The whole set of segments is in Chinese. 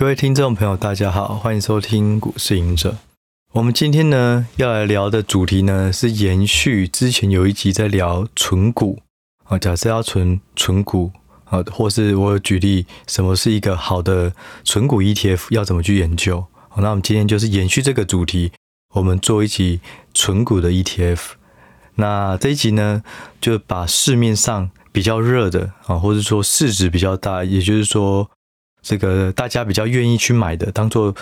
各位听众朋友，大家好，欢迎收听股市隐者。我们今天呢要来聊的主题呢是延续之前有一集在聊存股啊，假设要存存股啊，或是我有举例什么是一个好的存股 ETF，要怎么去研究。好，那我们今天就是延续这个主题，我们做一集存股的 ETF。那这一集呢，就把市面上比较热的啊，或者说市值比较大，也就是说。这个大家比较愿意去买的，当做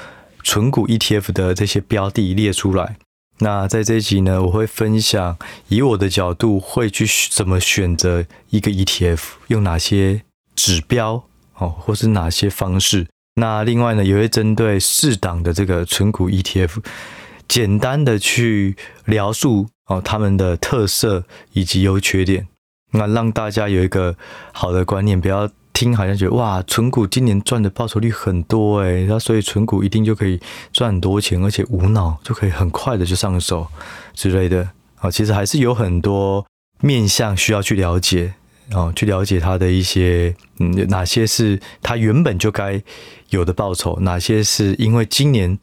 存股 ETF 的这些标的列出来。那在这一集呢，我会分享以我的角度会去怎么选择一个 ETF，用哪些指标哦，或是哪些方式。那另外呢，也会针对四档的这个存股 ETF，简单的去描述哦他们的特色以及优缺点，那让大家有一个好的观念，不要。听好像觉得哇，存股今年赚的报酬率很多诶，那所以存股一定就可以赚很多钱，而且无脑就可以很快的就上手之类的啊。其实还是有很多面向需要去了解啊，去了解它的一些嗯，哪些是它原本就该有的报酬，哪些是因为今年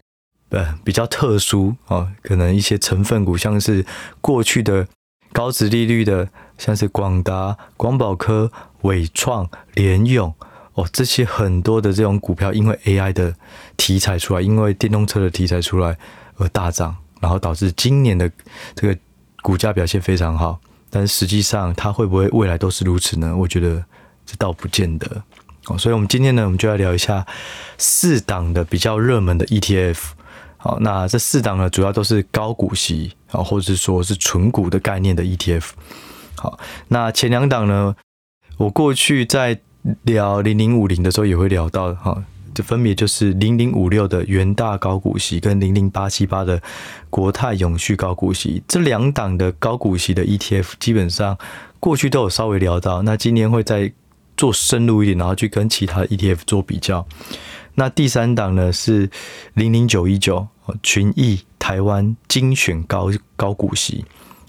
呃比较特殊啊，可能一些成分股像是过去的高值利率的，像是广达、广宝科。伟创、联咏哦，这些很多的这种股票，因为 AI 的题材出来，因为电动车的题材出来而大涨，然后导致今年的这个股价表现非常好。但实际上，它会不会未来都是如此呢？我觉得这倒不见得哦。所以，我们今天呢，我们就来聊一下四档的比较热门的 ETF。好，那这四档呢，主要都是高股息啊，或者是说是纯股的概念的 ETF。好，那前两档呢？我过去在聊零零五零的时候也会聊到哈，这分别就是零零五六的元大高股息跟零零八七八的国泰永续高股息这两档的高股息的 ETF，基本上过去都有稍微聊到。那今天会再做深入一点，然后去跟其他 ETF 做比较。那第三档呢是零零九一九群益台湾精选高高股息，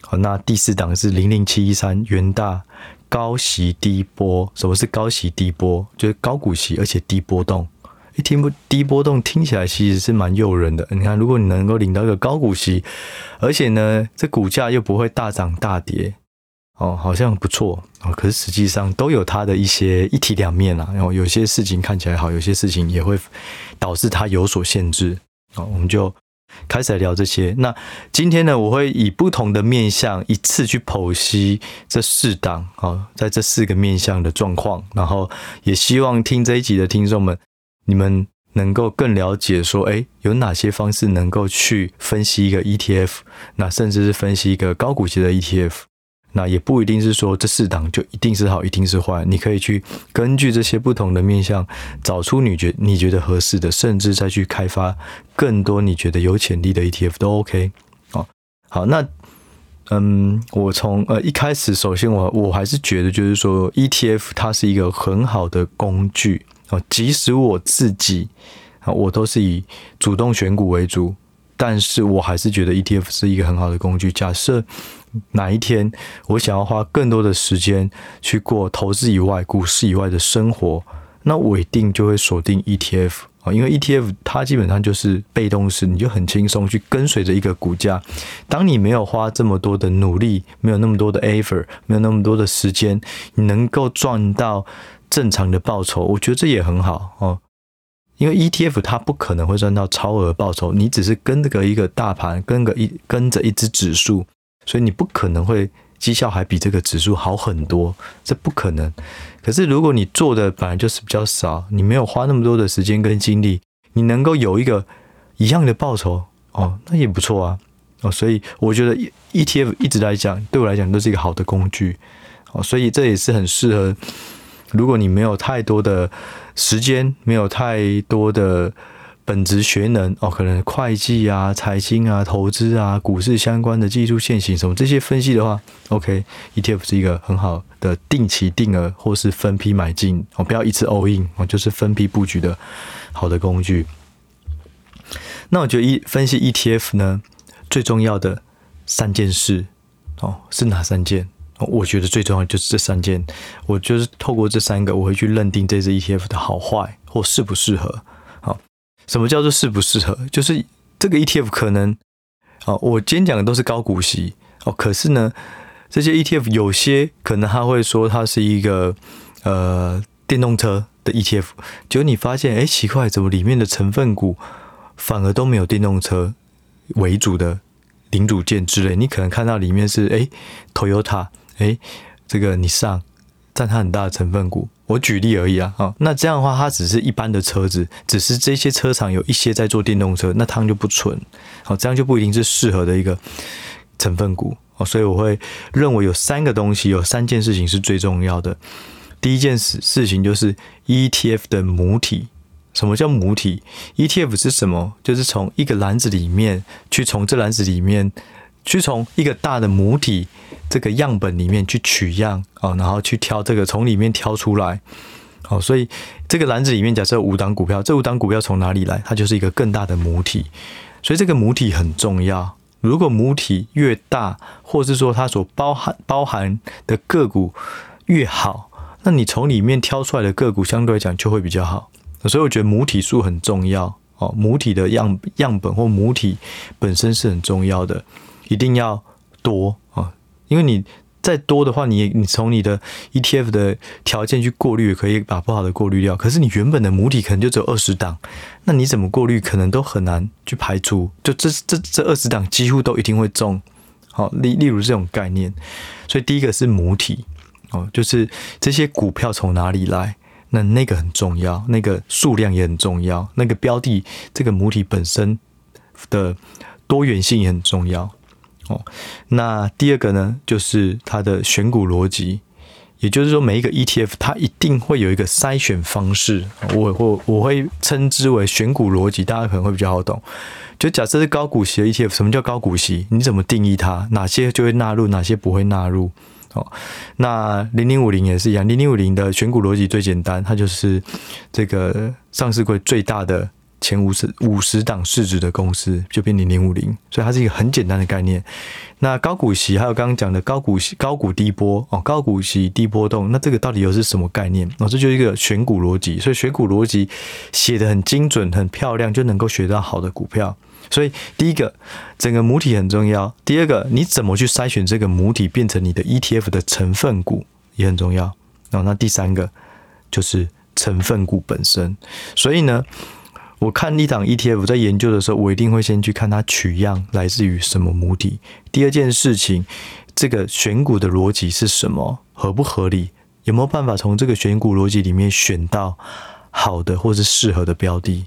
好，那第四档是零零七一三元大。高息低波，什么是高息低波？就是高股息而且低波动。一听不低波动，听起来其实是蛮诱人的。你看，如果你能够领到一个高股息，而且呢，这股价又不会大涨大跌，哦，好像不错哦。可是实际上都有它的一些一体两面啊。然后有些事情看起来好，有些事情也会导致它有所限制。哦，我们就。开始来聊这些。那今天呢，我会以不同的面向一次去剖析这四档啊，在这四个面向的状况，然后也希望听这一集的听众们，你们能够更了解说，哎，有哪些方式能够去分析一个 ETF，那甚至是分析一个高股息的 ETF。那也不一定是说这四档就一定是好，一定是坏。你可以去根据这些不同的面向，找出你觉你觉得合适的，甚至再去开发更多你觉得有潜力的 ETF 都 OK。哦，好，那嗯，我从呃一开始，首先我我还是觉得就是说 ETF 它是一个很好的工具哦，即使我自己啊，我都是以主动选股为主，但是我还是觉得 ETF 是一个很好的工具。假设哪一天我想要花更多的时间去过投资以外、股市以外的生活，那我一定就会锁定 ETF 啊，因为 ETF 它基本上就是被动式，你就很轻松去跟随着一个股价。当你没有花这么多的努力，没有那么多的 effort，没有那么多的时间，你能够赚到正常的报酬，我觉得这也很好哦。因为 ETF 它不可能会赚到超额报酬，你只是跟这个一个大盘，跟个一跟着一只指数。所以你不可能会绩效还比这个指数好很多，这不可能。可是如果你做的本来就是比较少，你没有花那么多的时间跟精力，你能够有一个一样的报酬哦，那也不错啊。哦，所以我觉得 ETF 一直来讲，对我来讲都是一个好的工具。哦，所以这也是很适合，如果你没有太多的时间，没有太多的。本职学能哦，可能会计啊、财经啊、投资啊、股市相关的技术线型什么这些分析的话，OK，ETF 是一个很好的定期定额或是分批买进哦，不要一次 all in 哦，就是分批布局的好的工具。那我觉得一分析 ETF 呢，最重要的三件事哦，是哪三件？我觉得最重要就是这三件，我就是透过这三个，我会去认定这支 ETF 的好坏或适不适合。什么叫做适不适合？就是这个 ETF 可能哦，我今天讲的都是高股息哦，可是呢，这些 ETF 有些可能他会说它是一个呃电动车的 ETF，结果你发现哎奇怪，怎么里面的成分股反而都没有电动车为主的零组件之类？你可能看到里面是哎 Toyota，哎这个你上。占它很大的成分股，我举例而已啊，哦，那这样的话，它只是一般的车子，只是这些车厂有一些在做电动车，那它就不纯，好，这样就不一定是适合的一个成分股哦，所以我会认为有三个东西，有三件事情是最重要的。第一件事事情就是 ETF 的母体，什么叫母体？ETF 是什么？就是从一个篮子里面去，从这篮子里面。去从一个大的母体这个样本里面去取样啊，然后去挑这个从里面挑出来，哦，所以这个篮子里面假设五档股票，这五档股票从哪里来？它就是一个更大的母体，所以这个母体很重要。如果母体越大，或是说它所包含包含的个股越好，那你从里面挑出来的个股相对来讲就会比较好。所以我觉得母体数很重要哦，母体的样样本或母体本身是很重要的。一定要多啊，因为你再多的话，你你从你的 ETF 的条件去过滤，可以把不好的过滤掉。可是你原本的母体可能就只有二十档，那你怎么过滤，可能都很难去排除。就这这这二十档几乎都一定会中。好，例例如这种概念，所以第一个是母体哦，就是这些股票从哪里来，那那个很重要，那个数量也很重要，那个标的这个母体本身的多元性也很重要。哦，那第二个呢，就是它的选股逻辑，也就是说，每一个 ETF 它一定会有一个筛选方式，我我我会称之为选股逻辑，大家可能会比较好懂。就假设是高股息的 ETF，什么叫高股息？你怎么定义它？哪些就会纳入，哪些不会纳入？哦，那零零五零也是一样，零零五零的选股逻辑最简单，它就是这个上市柜最大的。前五十五十档市值的公司就变零零五零，所以它是一个很简单的概念。那高股息还有刚刚讲的高股息、高股低波哦，高股息低波动，那这个到底又是什么概念？哦，这就是一个选股逻辑。所以选股逻辑写得很精准、很漂亮，就能够学到好的股票。所以第一个，整个母体很重要；第二个，你怎么去筛选这个母体变成你的 ETF 的成分股也很重要。哦，那第三个就是成分股本身。所以呢，我看一档 ETF 在研究的时候，我一定会先去看它取样来自于什么母体。第二件事情，这个选股的逻辑是什么，合不合理？有没有办法从这个选股逻辑里面选到好的或是适合的标的？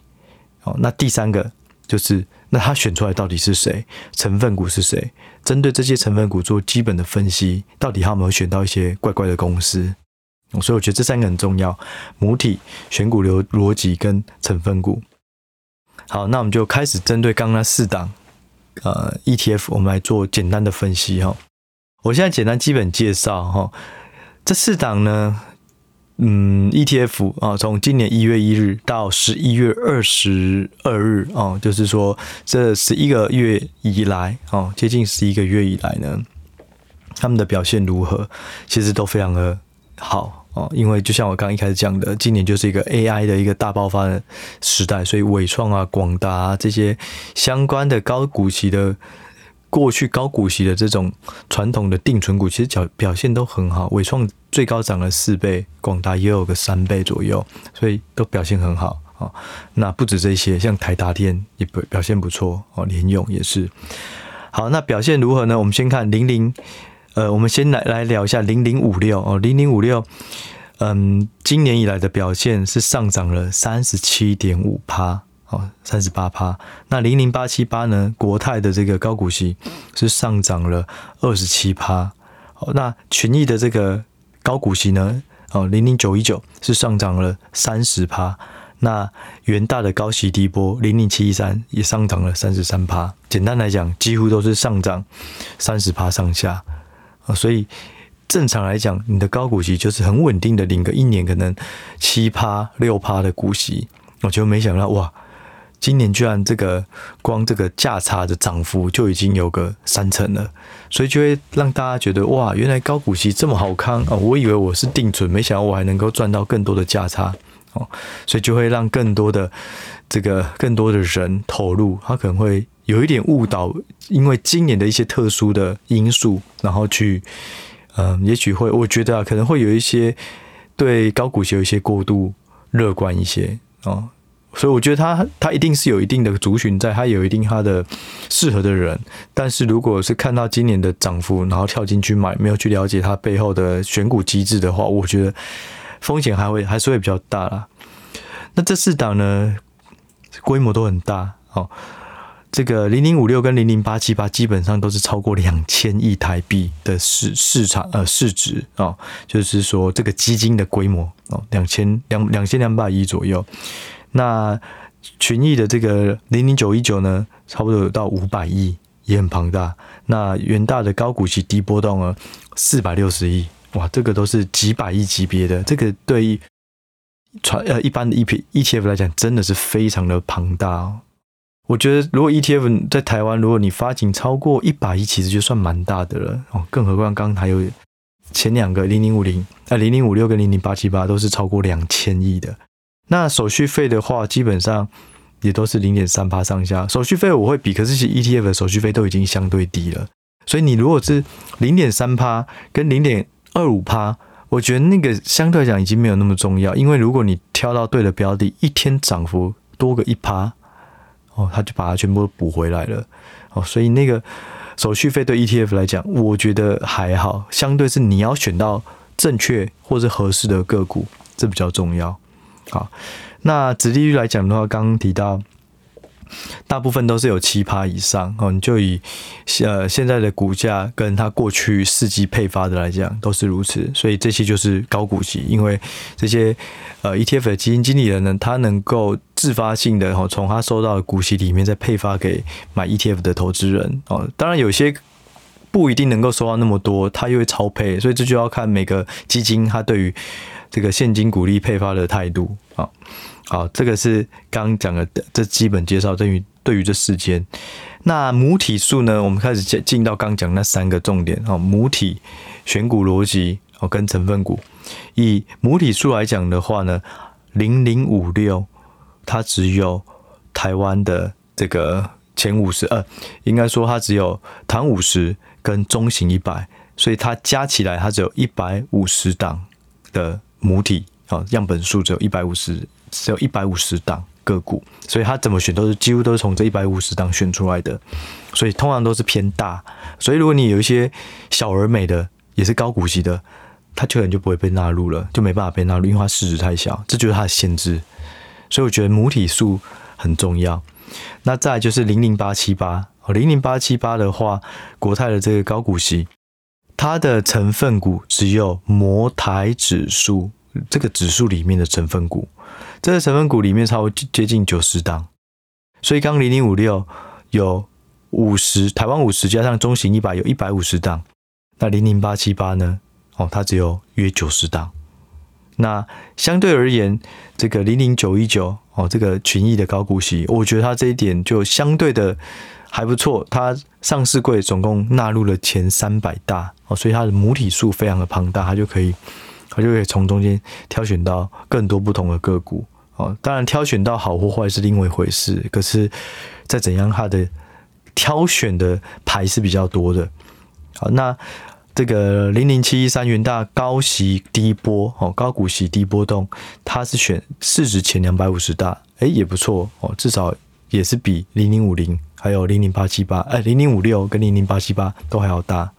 哦，那第三个就是，那他选出来到底是谁？成分股是谁？针对这些成分股做基本的分析，到底他有没有选到一些怪怪的公司？所以我觉得这三个很重要：母体、选股流逻辑跟成分股。好，那我们就开始针对刚刚那四档呃 ETF，我们来做简单的分析哈。我现在简单基本介绍哈，这四档呢，嗯，ETF 啊，从今年一月一日到十一月二十二日哦，就是说这十一个月以来哦，接近十一个月以来呢，他们的表现如何？其实都非常的好。哦，因为就像我刚刚一开始讲的，今年就是一个 AI 的一个大爆发的时代，所以伟创啊、广达啊这些相关的高股息的过去高股息的这种传统的定存股，其实表表现都很好。伟创最高涨了四倍，广达也有个三倍左右，所以都表现很好啊。那不止这些，像台达电也表表现不错哦，联咏也是。好，那表现如何呢？我们先看零零。呃，我们先来来聊一下零零五六哦，零零五六，嗯，今年以来的表现是上涨了三十七点五趴哦，三十八趴。那零零八七八呢，国泰的这个高股息是上涨了二十七趴。哦，那群益的这个高股息呢，哦，零零九一九是上涨了三十趴。那元大的高息低波零零七一三也上涨了三十三趴。简单来讲，几乎都是上涨三十趴上下。所以正常来讲，你的高股息就是很稳定的领个一年可能七趴六趴的股息，我就没想到哇，今年居然这个光这个价差的涨幅就已经有个三成了，所以就会让大家觉得哇，原来高股息这么好康啊！我以为我是定存，没想到我还能够赚到更多的价差哦，所以就会让更多的这个更多的人投入，他可能会有一点误导，因为今年的一些特殊的因素，然后去，嗯、也许会，我觉得啊，可能会有一些对高股息有一些过度乐观一些哦。所以我觉得他他一定是有一定的族群在，他有一定他的适合的人。但是如果是看到今年的涨幅，然后跳进去买，没有去了解它背后的选股机制的话，我觉得风险还会还是会比较大啦。那这四档呢，规模都很大哦。这个零零五六跟零零八七八基本上都是超过两千亿台币的市市场呃市值哦，就是说这个基金的规模哦，两千两两千两百亿左右。那群益的这个零零九一九呢，差不多有到五百亿，也很庞大。那元大的高股息低波动呢，四百六十亿，哇，这个都是几百亿级别的。这个对于传呃一般的 E P E T F 来讲，真的是非常的庞大哦。我觉得如果 E T F 在台湾，如果你发行超过一百亿，其实就算蛮大的了哦。更何况刚刚还有前两个零零五零啊零零五六跟零零八七八都是超过两千亿的。那手续费的话，基本上也都是零点三趴上下。手续费我会比，可是其实 ETF 的手续费都已经相对低了。所以你如果是零点三趴跟零点二五趴，我觉得那个相对来讲已经没有那么重要。因为如果你挑到对的标的，一天涨幅多个一趴，哦，他就把它全部补回来了。哦，所以那个手续费对 ETF 来讲，我觉得还好。相对是你要选到正确或是合适的个股，这比较重要。好，那殖利率来讲的话，刚刚提到，大部分都是有七趴以上哦。你就以呃现在的股价跟它过去四季配发的来讲，都是如此。所以这些就是高股息，因为这些呃 ETF 的基金经理人呢，他能够自发性的哦，从他收到的股息里面再配发给买 ETF 的投资人哦。当然有些不一定能够收到那么多，他又会超配，所以这就要看每个基金它对于。这个现金股利配发的态度啊，好，这个是刚讲的这基本介绍。对于对于这四间，那母体数呢？我们开始进进到刚讲那三个重点啊，母体选股逻辑哦，跟成分股。以母体数来讲的话呢，零零五六它只有台湾的这个前五十，呃，应该说它只有唐五十跟中型一百，所以它加起来它只有一百五十档的。母体啊，样本数只有一百五十，只有一百五十档个股，所以它怎么选都是几乎都是从这一百五十档选出来的，所以通常都是偏大。所以如果你有一些小而美的，也是高股息的，它可能就不会被纳入了，就没办法被纳入，因为它市值太小，这就是它的限制。所以我觉得母体数很重要。那再就是零零八七八哦，零零八七八的话，国泰的这个高股息。它的成分股只有摩台指数这个指数里面的成分股，这个成分股里面超接近九十档，所以刚零零五六有五十，台湾五十加上中型一百有一百五十档，那零零八七八呢？哦，它只有约九十档。那相对而言，这个零零九一九哦，这个群益的高股息，我觉得它这一点就相对的。还不错，它上市柜总共纳入了前三百大哦，所以它的母体数非常的庞大，它就可以，它就可以从中间挑选到更多不同的个股哦。当然，挑选到好或坏是另外一回事，可是再怎样，它的挑选的牌是比较多的。好，那这个零零七一三元大高息低波哦，高股息低波动，它是选市值前两百五十大，诶，也不错哦，至少也是比零零五零。还有零零八七八，哎，零零五六跟零零八七八都还要大。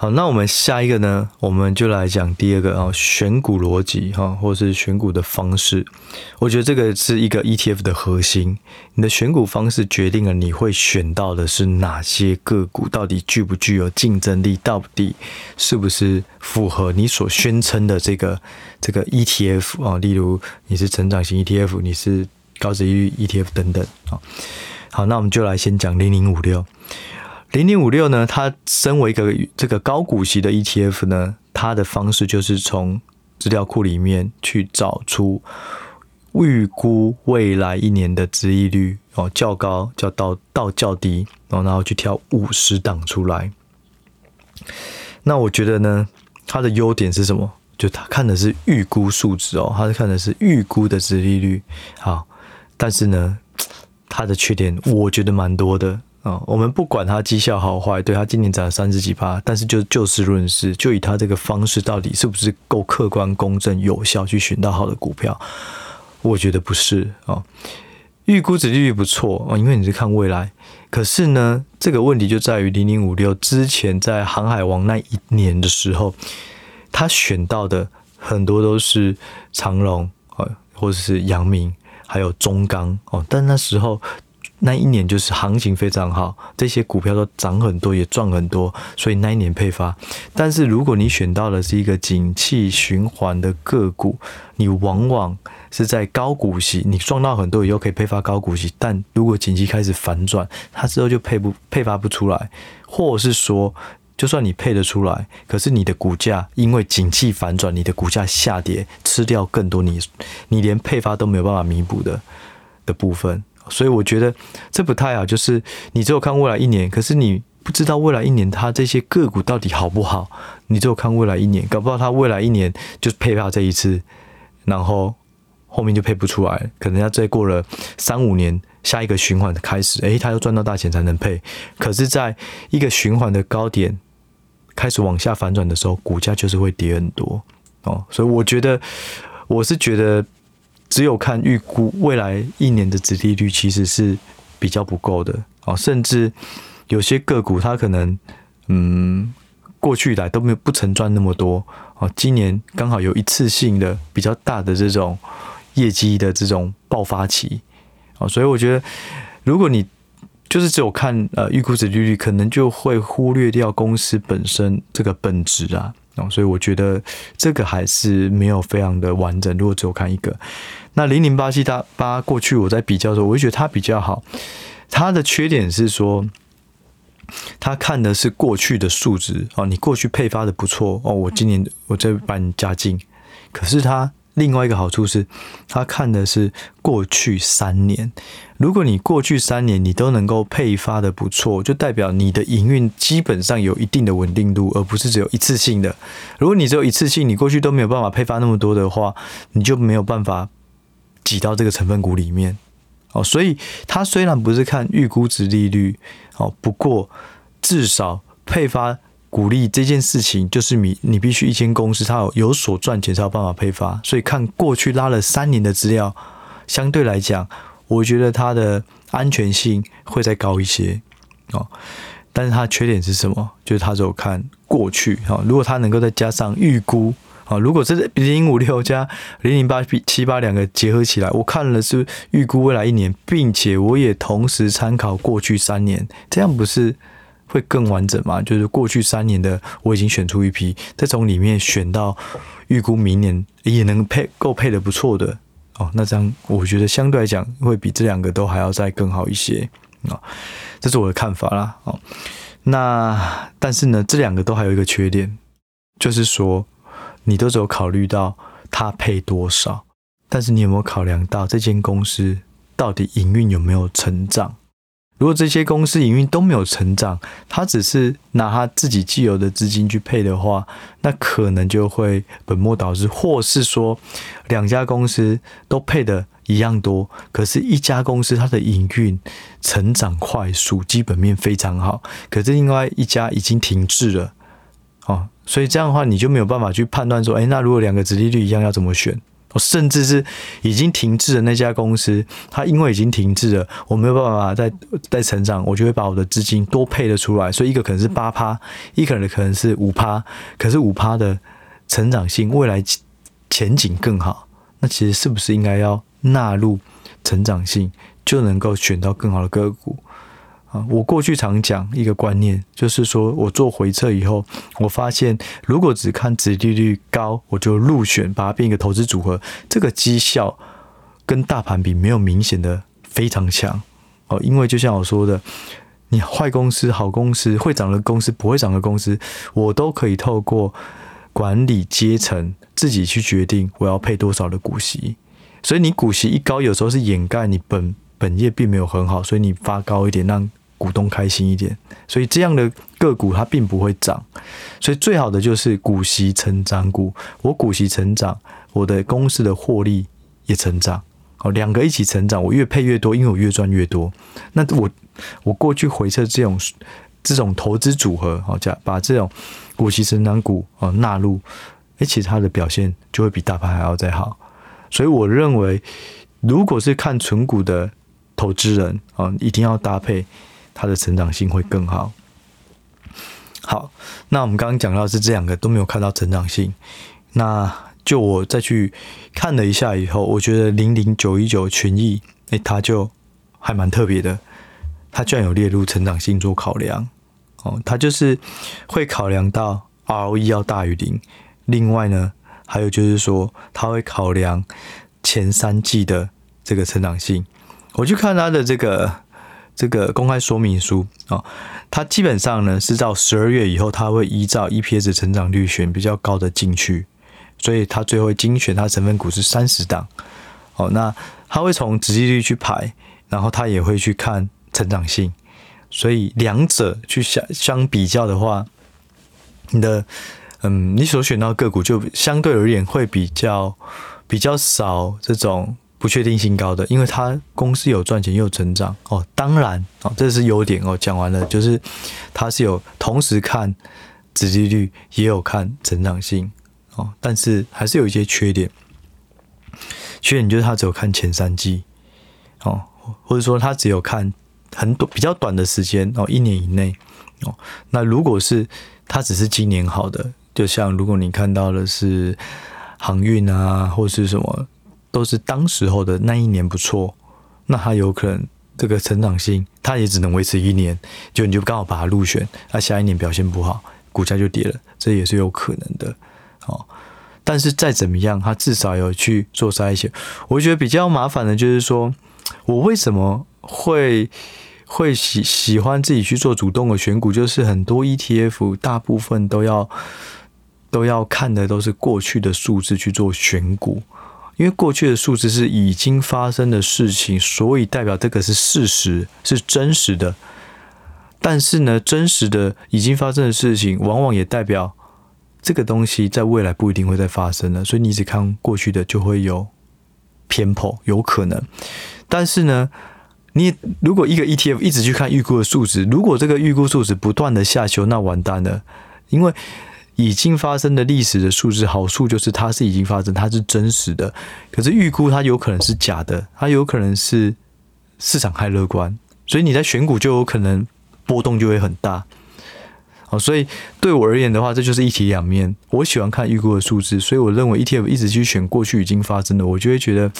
好，那我们下一个呢，我们就来讲第二个啊，选股逻辑哈，或是选股的方式。我觉得这个是一个 ETF 的核心。你的选股方式决定了你会选到的是哪些个股，到底具不具有竞争力，到底是不是符合你所宣称的这个这个 ETF 啊？例如你是成长型 ETF，你是。高殖利率 ETF 等等啊，好，那我们就来先讲零零五六。零零五六呢，它身为一个这个高股息的 ETF 呢，它的方式就是从资料库里面去找出预估未来一年的殖利率哦，较高较到到较低哦，然后去挑五十档出来。那我觉得呢，它的优点是什么？就它看的是预估数值哦，它是看的是预估的殖利率。好，但是呢，它的缺点我觉得蛮多的啊、我们不管他绩效好坏，对他今年涨了三十几趴，但是就就事论事，就以他这个方式，到底是不是够客观、公正、有效去选到好的股票？我觉得不是啊。哦预估值利率不错哦，因为你是看未来。可是呢，这个问题就在于零零五六之前在航海王那一年的时候，他选到的很多都是长荣啊，或者是阳明，还有中钢哦。但那时候那一年就是行情非常好，这些股票都涨很多，也赚很多，所以那一年配发。但是如果你选到的是一个景气循环的个股，你往往是在高股息，你赚到很多以后可以配发高股息，但如果景气开始反转，它之后就配不配发不出来，或是说，就算你配得出来，可是你的股价因为景气反转，你的股价下跌，吃掉更多你你连配发都没有办法弥补的的部分，所以我觉得这不太好。就是你只有看未来一年，可是你不知道未来一年它这些个股到底好不好，你只有看未来一年，搞不好它未来一年就配发这一次，然后。后面就配不出来，可能要再过了三五年，下一个循环的开始，诶，它又赚到大钱才能配。可是，在一个循环的高点开始往下反转的时候，股价就是会跌很多哦。所以，我觉得我是觉得，只有看预估未来一年的殖利率，其实是比较不够的哦。甚至有些个股，它可能嗯，过去以来都没有不曾赚那么多哦。今年刚好有一次性的比较大的这种。业绩的这种爆发期，啊，所以我觉得，如果你就是只有看呃预估值利率，可能就会忽略掉公司本身这个本质啊，所以我觉得这个还是没有非常的完整。如果只有看一个，那零零八七八过去我在比较的时候，我就觉得它比较好。它的缺点是说，它看的是过去的数值哦，你过去配发的不错哦，我今年我再把你加进，可是它。另外一个好处是，他看的是过去三年。如果你过去三年你都能够配发的不错，就代表你的营运基本上有一定的稳定度，而不是只有一次性的。如果你只有一次性，你过去都没有办法配发那么多的话，你就没有办法挤到这个成分股里面。哦，所以它虽然不是看预估值利率，哦，不过至少配发。股利这件事情，就是你你必须一间公司它有有所赚钱才有办法配发，所以看过去拉了三年的资料，相对来讲，我觉得它的安全性会再高一些哦。但是它缺点是什么？就是它只有看过去哈，如果它能够再加上预估啊，如果这是零零五六加零零八七八两个结合起来，我看了是预估未来一年，并且我也同时参考过去三年，这样不是？会更完整嘛？就是过去三年的我已经选出一批，再从里面选到预估明年也能配够配的不错的哦。那这样我觉得相对来讲会比这两个都还要再更好一些啊、哦。这是我的看法啦。哦，那但是呢，这两个都还有一个缺点，就是说你都只有考虑到它配多少，但是你有没有考量到这间公司到底营运有没有成长？如果这些公司营运都没有成长，他只是拿他自己既有的资金去配的话，那可能就会本末倒置，或是说两家公司都配的一样多，可是一家公司它的营运成长快速，基本面非常好，可是另外一家已经停滞了，哦，所以这样的话你就没有办法去判断说，哎，那如果两个直利率一样要怎么选？我甚至是已经停滞的那家公司，它因为已经停滞了，我没有办法再再成长，我就会把我的资金多配了出来。所以一个可能是八趴，一个可能可能是五趴，可是五趴的成长性，未来前景更好。那其实是不是应该要纳入成长性，就能够选到更好的个股？啊，我过去常讲一个观念，就是说我做回测以后，我发现如果只看殖利率高，我就入选，把它变一个投资组合，这个绩效跟大盘比没有明显的非常强哦。因为就像我说的，你坏公司、好公司、会涨的公司、不会涨的公司，我都可以透过管理阶层自己去决定我要配多少的股息。所以你股息一高，有时候是掩盖你本本业并没有很好，所以你发高一点让。股东开心一点。所以这样的个股它并不会涨，所以最好的就是股息成长股。我股息成长，我的公司的获利也成长，哦，两个一起成长，我越配越多，因为我越赚越多。那我我过去回测这种这种投资组合，哦，这样把这种股息成长股哦纳入，诶，其实它的表现就会比大盘还要再好。所以我认为，如果是看存股的投资人啊，一定要搭配它的成长性会更好。好，那我们刚刚讲到是这两个都没有看到成长性，那就我再去看了一下以后，我觉得零零九一九群益，诶，它就还蛮特别的，它居然有列入成长性做考量哦，它就是会考量到 ROE 要大于零，另外呢。还有就是说，他会考量前三季的这个成长性。我去看他的这个这个公开说明书啊，它基本上呢是到十二月以后，它会依照 EPS 成长率选比较高的进去，所以它最后精选它成分股是三十档。哦，那它会从直利率去排，然后它也会去看成长性，所以两者去相相比较的话，你的。嗯，你所选到个股就相对而言会比较比较少这种不确定性高的，因为它公司有赚钱又成长哦。当然哦，这是优点哦。讲完了，就是它是有同时看殖利率，也有看成长性哦，但是还是有一些缺点。缺点就是它只有看前三季哦，或者说它只有看很短比较短的时间哦，一年以内哦。那如果是它只是今年好的。就像如果你看到的是航运啊，或是什么，都是当时候的那一年不错，那他有可能这个成长性，他也只能维持一年，就你就刚好把它入选，那下一年表现不好，股价就跌了，这也是有可能的。哦，但是再怎么样，他至少有去做筛选。我觉得比较麻烦的就是说，我为什么会？会喜喜欢自己去做主动的选股，就是很多 ETF 大部分都要都要看的都是过去的数字去做选股，因为过去的数字是已经发生的事情，所以代表这个是事实，是真实的。但是呢，真实的已经发生的事情，往往也代表这个东西在未来不一定会再发生了，所以你只看过去的就会有偏颇，有可能。但是呢，你如果一个 ETF 一直去看预估的数值，如果这个预估数值不断的下修，那完蛋了。因为已经发生的历史的数字，好处就是它是已经发生，它是真实的。可是预估它有可能是假的，它有可能是市场太乐观，所以你在选股就有可能波动就会很大。哦，所以对我而言的话，这就是一体两面。我喜欢看预估的数字，所以我认为 ETF 一直去选过去已经发生的，我就会觉得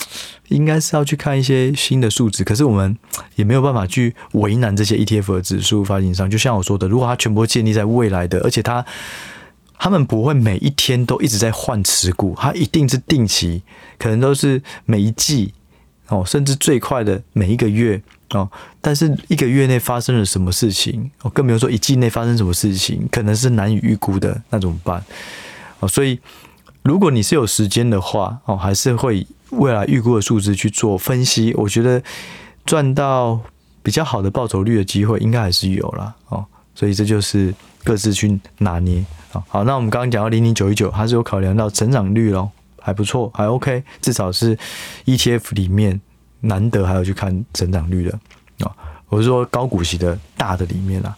应该是要去看一些新的数字。可是我们也没有办法去为难这些 ETF 的指数发行商。就像我说的，如果它全部建立在未来的，而且它他们不会每一天都一直在换持股，它一定是定期，可能都是每一季哦，甚至最快的每一个月。哦，但是一个月内发生了什么事情，哦，更没有说一季内发生什么事情，可能是难以预估的，那怎么办？哦，所以如果你是有时间的话，哦，还是会未来预估的数字去做分析，我觉得赚到比较好的报酬率的机会应该还是有啦。哦，所以这就是各自去拿捏。好，那我们刚刚讲到零零九一九，它是有考量到成长率咯，还不错，还 OK，至少是 ETF 里面。难得还有去看成长率的啊，我是说高股息的大的里面啦。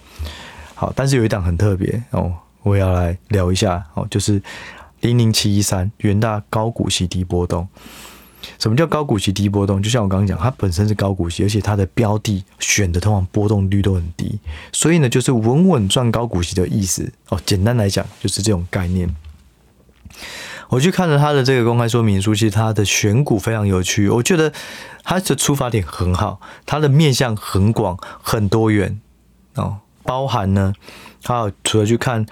好，但是有一档很特别哦，我也要来聊一下哦，就是零零七一三元大高股息低波动。什么叫高股息低波动？就像我刚刚讲，它本身是高股息，而且它的标的选的通常波动率都很低，所以呢，就是稳稳赚高股息的意思哦。简单来讲，就是这种概念。我去看了他的这个公开说明书，其实他的选股非常有趣。我觉得他的出发点很好，他的面向很广、很多元哦，包含呢，他除了去看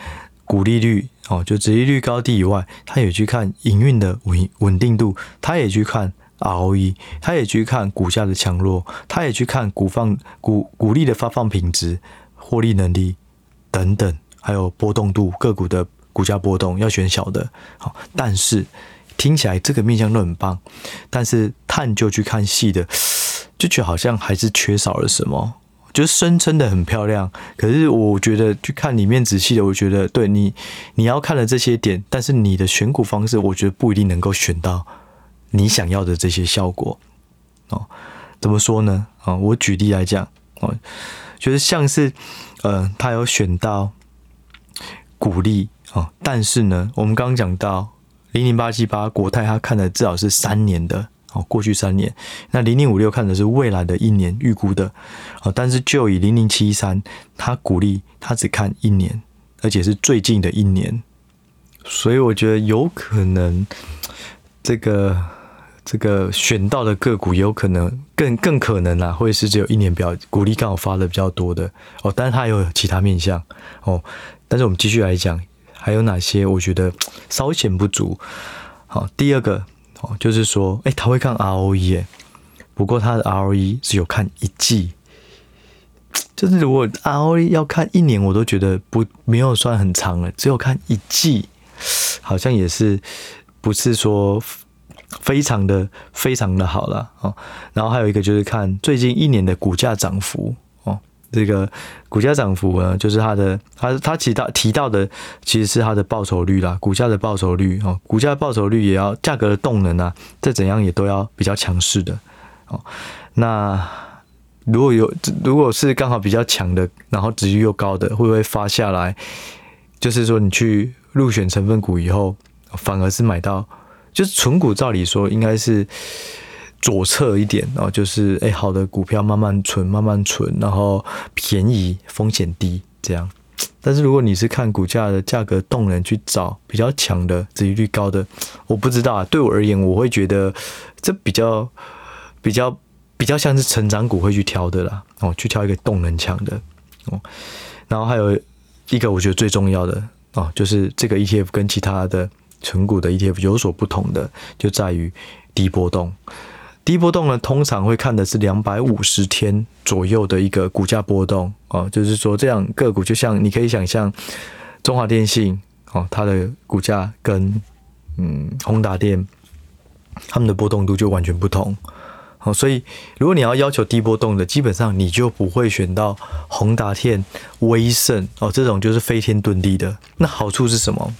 股利率哦，就殖利率高低以外，他也去看营运的稳稳定度，他也去看 ROE，他也去看股价的强弱，他也去看股放股股利的发放品质、获利能力等等，还有波动度个股的。股价波动要选小的，好，但是听起来这个面向都很棒，但是探究去看细的，就觉得好像还是缺少了什么。就是声称的很漂亮，可是我觉得去看里面仔细的，我觉得对你你要看的这些点，但是你的选股方式，我觉得不一定能够选到你想要的这些效果哦。怎么说呢？啊，我举例来讲哦，就是像是呃，他有选到鼓励哦，但是呢，我们刚刚讲到零零八七八国泰，他看的至少是三年的。哦，过去三年，那零零五六看的是未来的一年预估的，哦，但是就以零零七三，他鼓励他只看一年，而且是最近的一年，所以我觉得有可能这个这个选到的个股有可能更更可能啊，会是只有一年表股利刚好发的比较多的哦，但是它有其他面向哦，但是我们继续来讲，还有哪些我觉得稍显不足？好，第二个。哦，就是说，哎、欸，他会看 ROE，哎，不过他的 ROE 只有看一季，就是如果 ROE 要看一年，我都觉得不没有算很长了，只有看一季，好像也是不是说非常的非常的好了哦。然后还有一个就是看最近一年的股价涨幅哦。这个股价涨幅呢，就是它的，它它提到提到的其实是它的报酬率啦，股价的报酬率哦，股价报酬率也要价格的动能啊，再怎样也都要比较强势的哦。那如果有如果是刚好比较强的，然后值率又高的，会不会发下来？就是说你去入选成分股以后，反而是买到，就是存股，照理说应该是。左侧一点，然后就是哎，好的股票慢慢存，慢慢存，然后便宜，风险低，这样。但是如果你是看股价的价格动能去找比较强的、殖利率高的，我不知道啊。对我而言，我会觉得这比较、比较、比较像是成长股会去挑的啦。哦，去挑一个动能强的哦。然后还有一个我觉得最重要的哦，就是这个 ETF 跟其他的存股的 ETF 有所不同的，就在于低波动。低波动呢，通常会看的是两百五十天左右的一个股价波动哦，就是说这样个股就像你可以想象，中华电信哦，它的股价跟嗯宏达电，他们的波动度就完全不同哦，所以如果你要要求低波动的，基本上你就不会选到宏达电、威盛哦这种就是飞天遁地的。那好处是什么？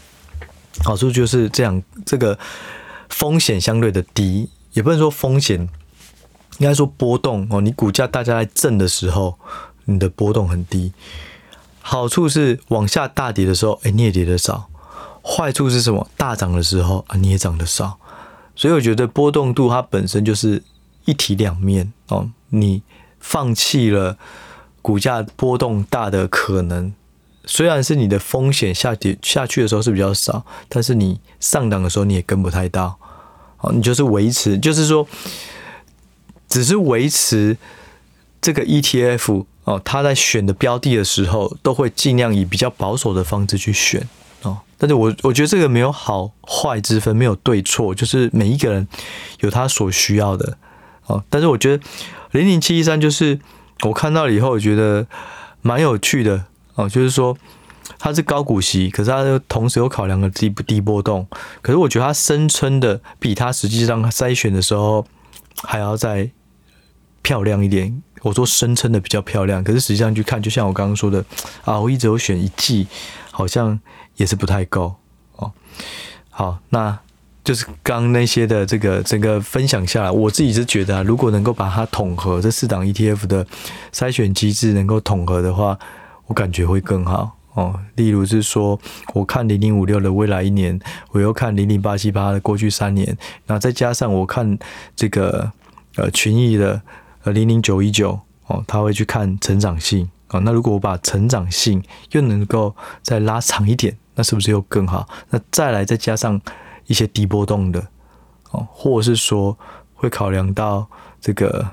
好处就是这样，这个风险相对的低。也不能说风险，应该说波动哦。你股价大家在震的时候，你的波动很低。好处是往下大跌的时候，哎，你也跌得少。坏处是什么？大涨的时候啊，你也涨得少。所以我觉得波动度它本身就是一体两面哦。你放弃了股价波动大的可能，虽然是你的风险下跌下去的时候是比较少，但是你上涨的时候你也跟不太到。哦，你就是维持，就是说，只是维持这个 ETF 哦，他在选的标的的时候，都会尽量以比较保守的方式去选哦。但是我我觉得这个没有好坏之分，没有对错，就是每一个人有他所需要的哦。但是我觉得零零七一三就是我看到了以后，我觉得蛮有趣的哦，就是说。它是高股息，可是它又同时有考量的低低波动。可是我觉得它声称的比它实际上筛选的时候还要再漂亮一点。我说声称的比较漂亮，可是实际上去看，就像我刚刚说的啊，我一直有选一季，好像也是不太够哦。好，那就是刚那些的这个整个分享下来，我自己是觉得啊，如果能够把它统合这四档 ETF 的筛选机制能够统合的话，我感觉会更好。哦，例如是说，我看零零五六的未来一年，我又看零零八七八的过去三年，那再加上我看这个呃群益的呃零零九一九哦，他会去看成长性哦。那如果我把成长性又能够再拉长一点，那是不是又更好？那再来再加上一些低波动的哦，或者是说会考量到这个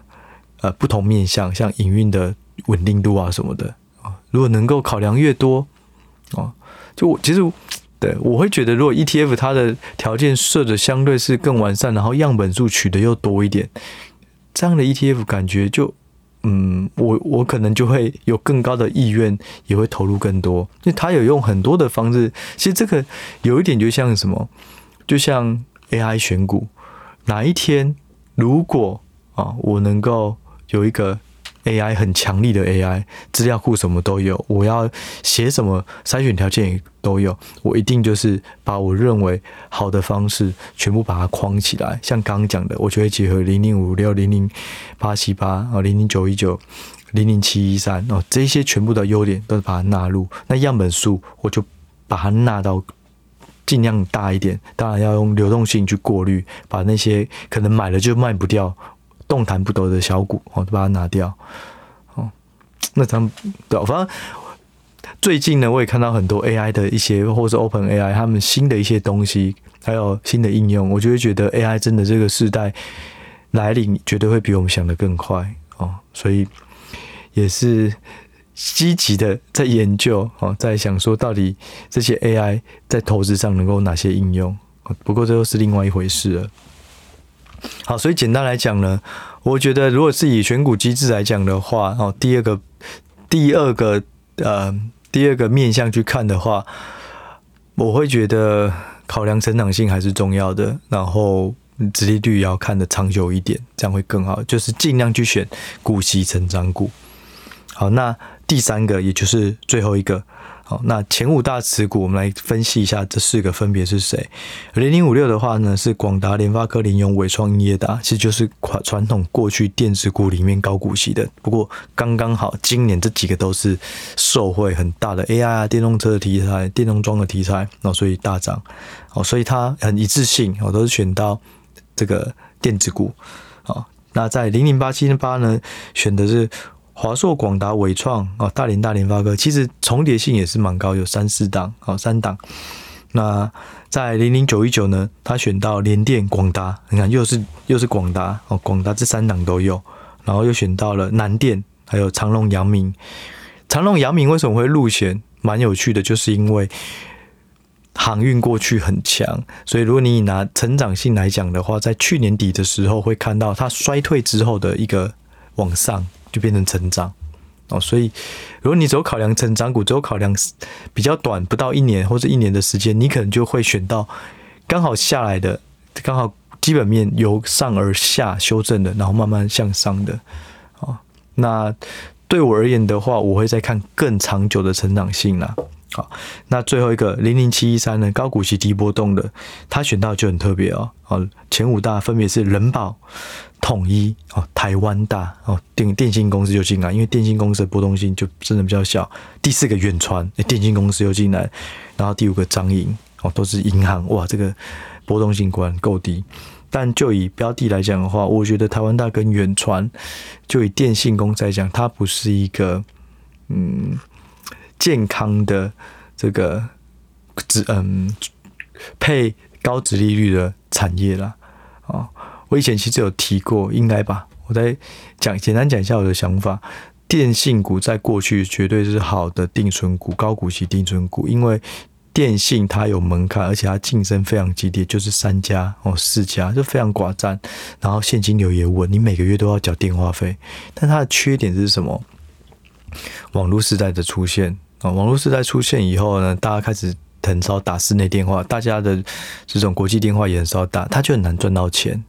呃不同面向，像营运的稳定度啊什么的。如果能够考量越多，哦，就我其实对我会觉得，如果 ETF 它的条件设的相对是更完善，然后样本数取得又多一点，这样的 ETF 感觉就，嗯，我我可能就会有更高的意愿，也会投入更多，因为它有用很多的方式。其实这个有一点就像什么，就像 AI 选股，哪一天如果啊，我能够有一个 AI 很强力的 AI，资料库什么都有，我要写什么筛选条件也都有，我一定就是把我认为好的方式全部把它框起来。像刚刚讲的，我就会结合零零五六、零零八七八啊、零零九一九、零零七一三哦，这些全部的优点都是把它纳入。那样本数我就把它纳到尽量大一点，当然要用流动性去过滤，把那些可能买了就卖不掉。动弹不得的小股，哦，都把它拿掉，哦，那咱们对，反正最近呢，我也看到很多 AI 的一些，或是 Open AI 他们新的一些东西，还有新的应用，我就会觉得 AI 真的这个时代来临，绝对会比我们想的更快哦，所以也是积极的在研究哦，在想说到底这些 AI 在投资上能够哪些应用，不过这又是另外一回事了。好，所以简单来讲呢，我觉得如果是以选股机制来讲的话，哦，第二个，第二个，呃，第二个面向去看的话，我会觉得考量成长性还是重要的，然后殖利率也要看得长久一点，这样会更好，就是尽量去选股息成长股。好，那第三个，也就是最后一个。好，那前五大持股，我们来分析一下这四个分别是谁？零零五六的话呢，是广达、联发科、联咏、伟创、英业达，其实就是传传统过去电子股里面高股息的。不过刚刚好，今年这几个都是受惠很大的 AI 啊、电动车的题材、电动装的题材，哦，所以大涨。哦，所以它很一致性，我，都是选到这个电子股。哦，那在零零八七八呢，选的是。华硕、广达、伟创啊，大联大、联发科，其实重叠性也是蛮高，有三四档，哦三档。那在零零九一九呢，他选到联电、广达，你看又是又是广达哦，广达这三档都有，然后又选到了南电，还有长隆、阳明。长隆、阳明为什么会入选？蛮有趣的，就是因为航运过去很强，所以如果你拿成长性来讲的话，在去年底的时候会看到它衰退之后的一个往上。就变成成长哦，所以如果你只有考量成长股，只有考量比较短，不到一年或者一年的时间，你可能就会选到刚好下来的，刚好基本面由上而下修正的，然后慢慢向上的哦。那对我而言的话，我会再看更长久的成长性啦。好，那最后一个零零七一三呢，高股息低波动的，它选到就很特别哦。好，前五大分别是人保、统一、哦台湾大、哦电电信公司就进来，因为电信公司的波动性就真的比较小。第四个远传，电信公司又进来，然后第五个彰银，哦都是银行，哇这个波动性果然够低。但就以标的来讲的话，我觉得台湾大跟远传，就以电信公司来讲，它不是一个嗯。健康的这个殖嗯配高值利率的产业啦，啊，我以前其实有提过，应该吧？我再讲简单讲一下我的想法。电信股在过去绝对是好的定存股，高股息定存股，因为电信它有门槛，而且它竞争非常激烈，就是三家哦四家就非常寡占，然后现金流也稳，你每个月都要缴电话费。但它的缺点是什么？网络时代的出现。啊，网络时代出现以后呢，大家开始很少打室内电话，大家的这种国际电话也很少打，它就很难赚到钱。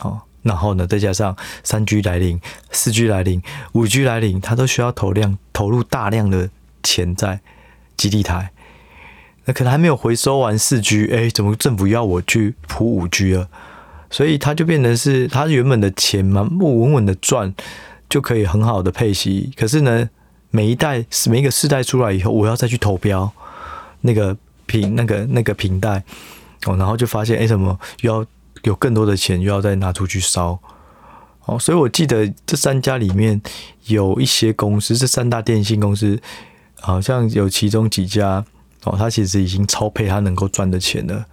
哦，然后呢，再加上三 G 来临、四 G 来临、五 G 来临，它都需要投量投入大量的钱在基地台。那可能还没有回收完四 G，哎，怎么政府要我去铺五 G 了？所以它就变成是它原本的钱嘛，不稳稳的赚，就可以很好的配息。可是呢，每一代每一个世代出来以后，我要再去投标那个平那个那个平代哦，然后就发现哎、什么又要有更多的钱，又要再拿出去烧哦，所以我记得这三家里面有一些公司，这三大电信公司好像有其中几家哦，它其实已经超配它能够赚的钱了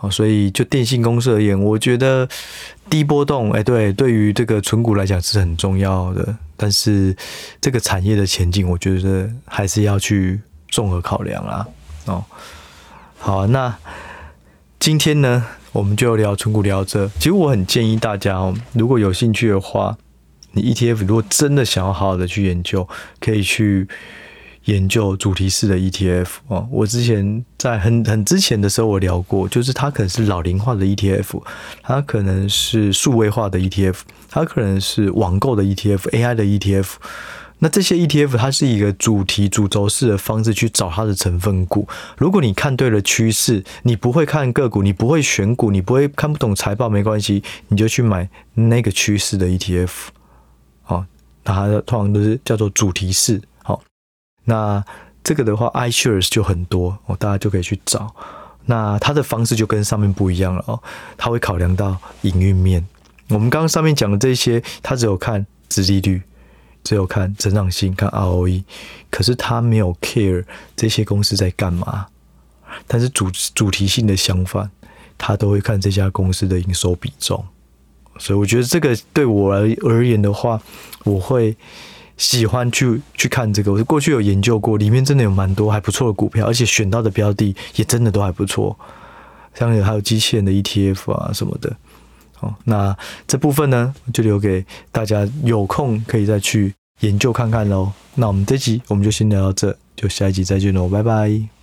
哦，所以就电信公司而言，我觉得低波动哎、对，对于这个存股来讲是很重要的。但是这个产业的前景，我觉得还是要去综合考量啦。哦，好，那今天呢，我们就聊存股聊这。其实我很建议大家哦，如果有兴趣的话，你 ETF 如果真的想要好好的去研究，可以去研究主题式的 ETF 哦。我之前在很很之前的时候，我聊过，就是它可能是老龄化的 ETF，它可能是数位化的 ETF，它可能是网购的 ETF，AI 的 ETF。那这些 ETF 它是一个主题主轴式的方式去找它的成分股。如果你看对了趋势，你不会看个股，你不会选股，你不会看不懂财报，没关系，你就去买那个趋势的 ETF。好，那它通常都是叫做主题式。好，那这个的话，iShares 就很多哦，大家就可以去找。那它的方式就跟上面不一样了哦，它会考量到营运面。我们刚刚上面讲的这些，它只有看殖利率。只有看增长性，看 ROE，可是他没有 care 这些公司在干嘛。但是主主题性的相反，他都会看这家公司的营收比重。所以我觉得这个对我而而言的话，我会喜欢去去看这个。我过去有研究过，里面真的有蛮多还不错的股票，而且选到的标的也真的都还不错，像有还有机器人的 ETF 啊什么的。那这部分呢，就留给大家有空可以再去研究看看喽。那我们这集我们就先聊到这，就下一集再见喽，拜拜。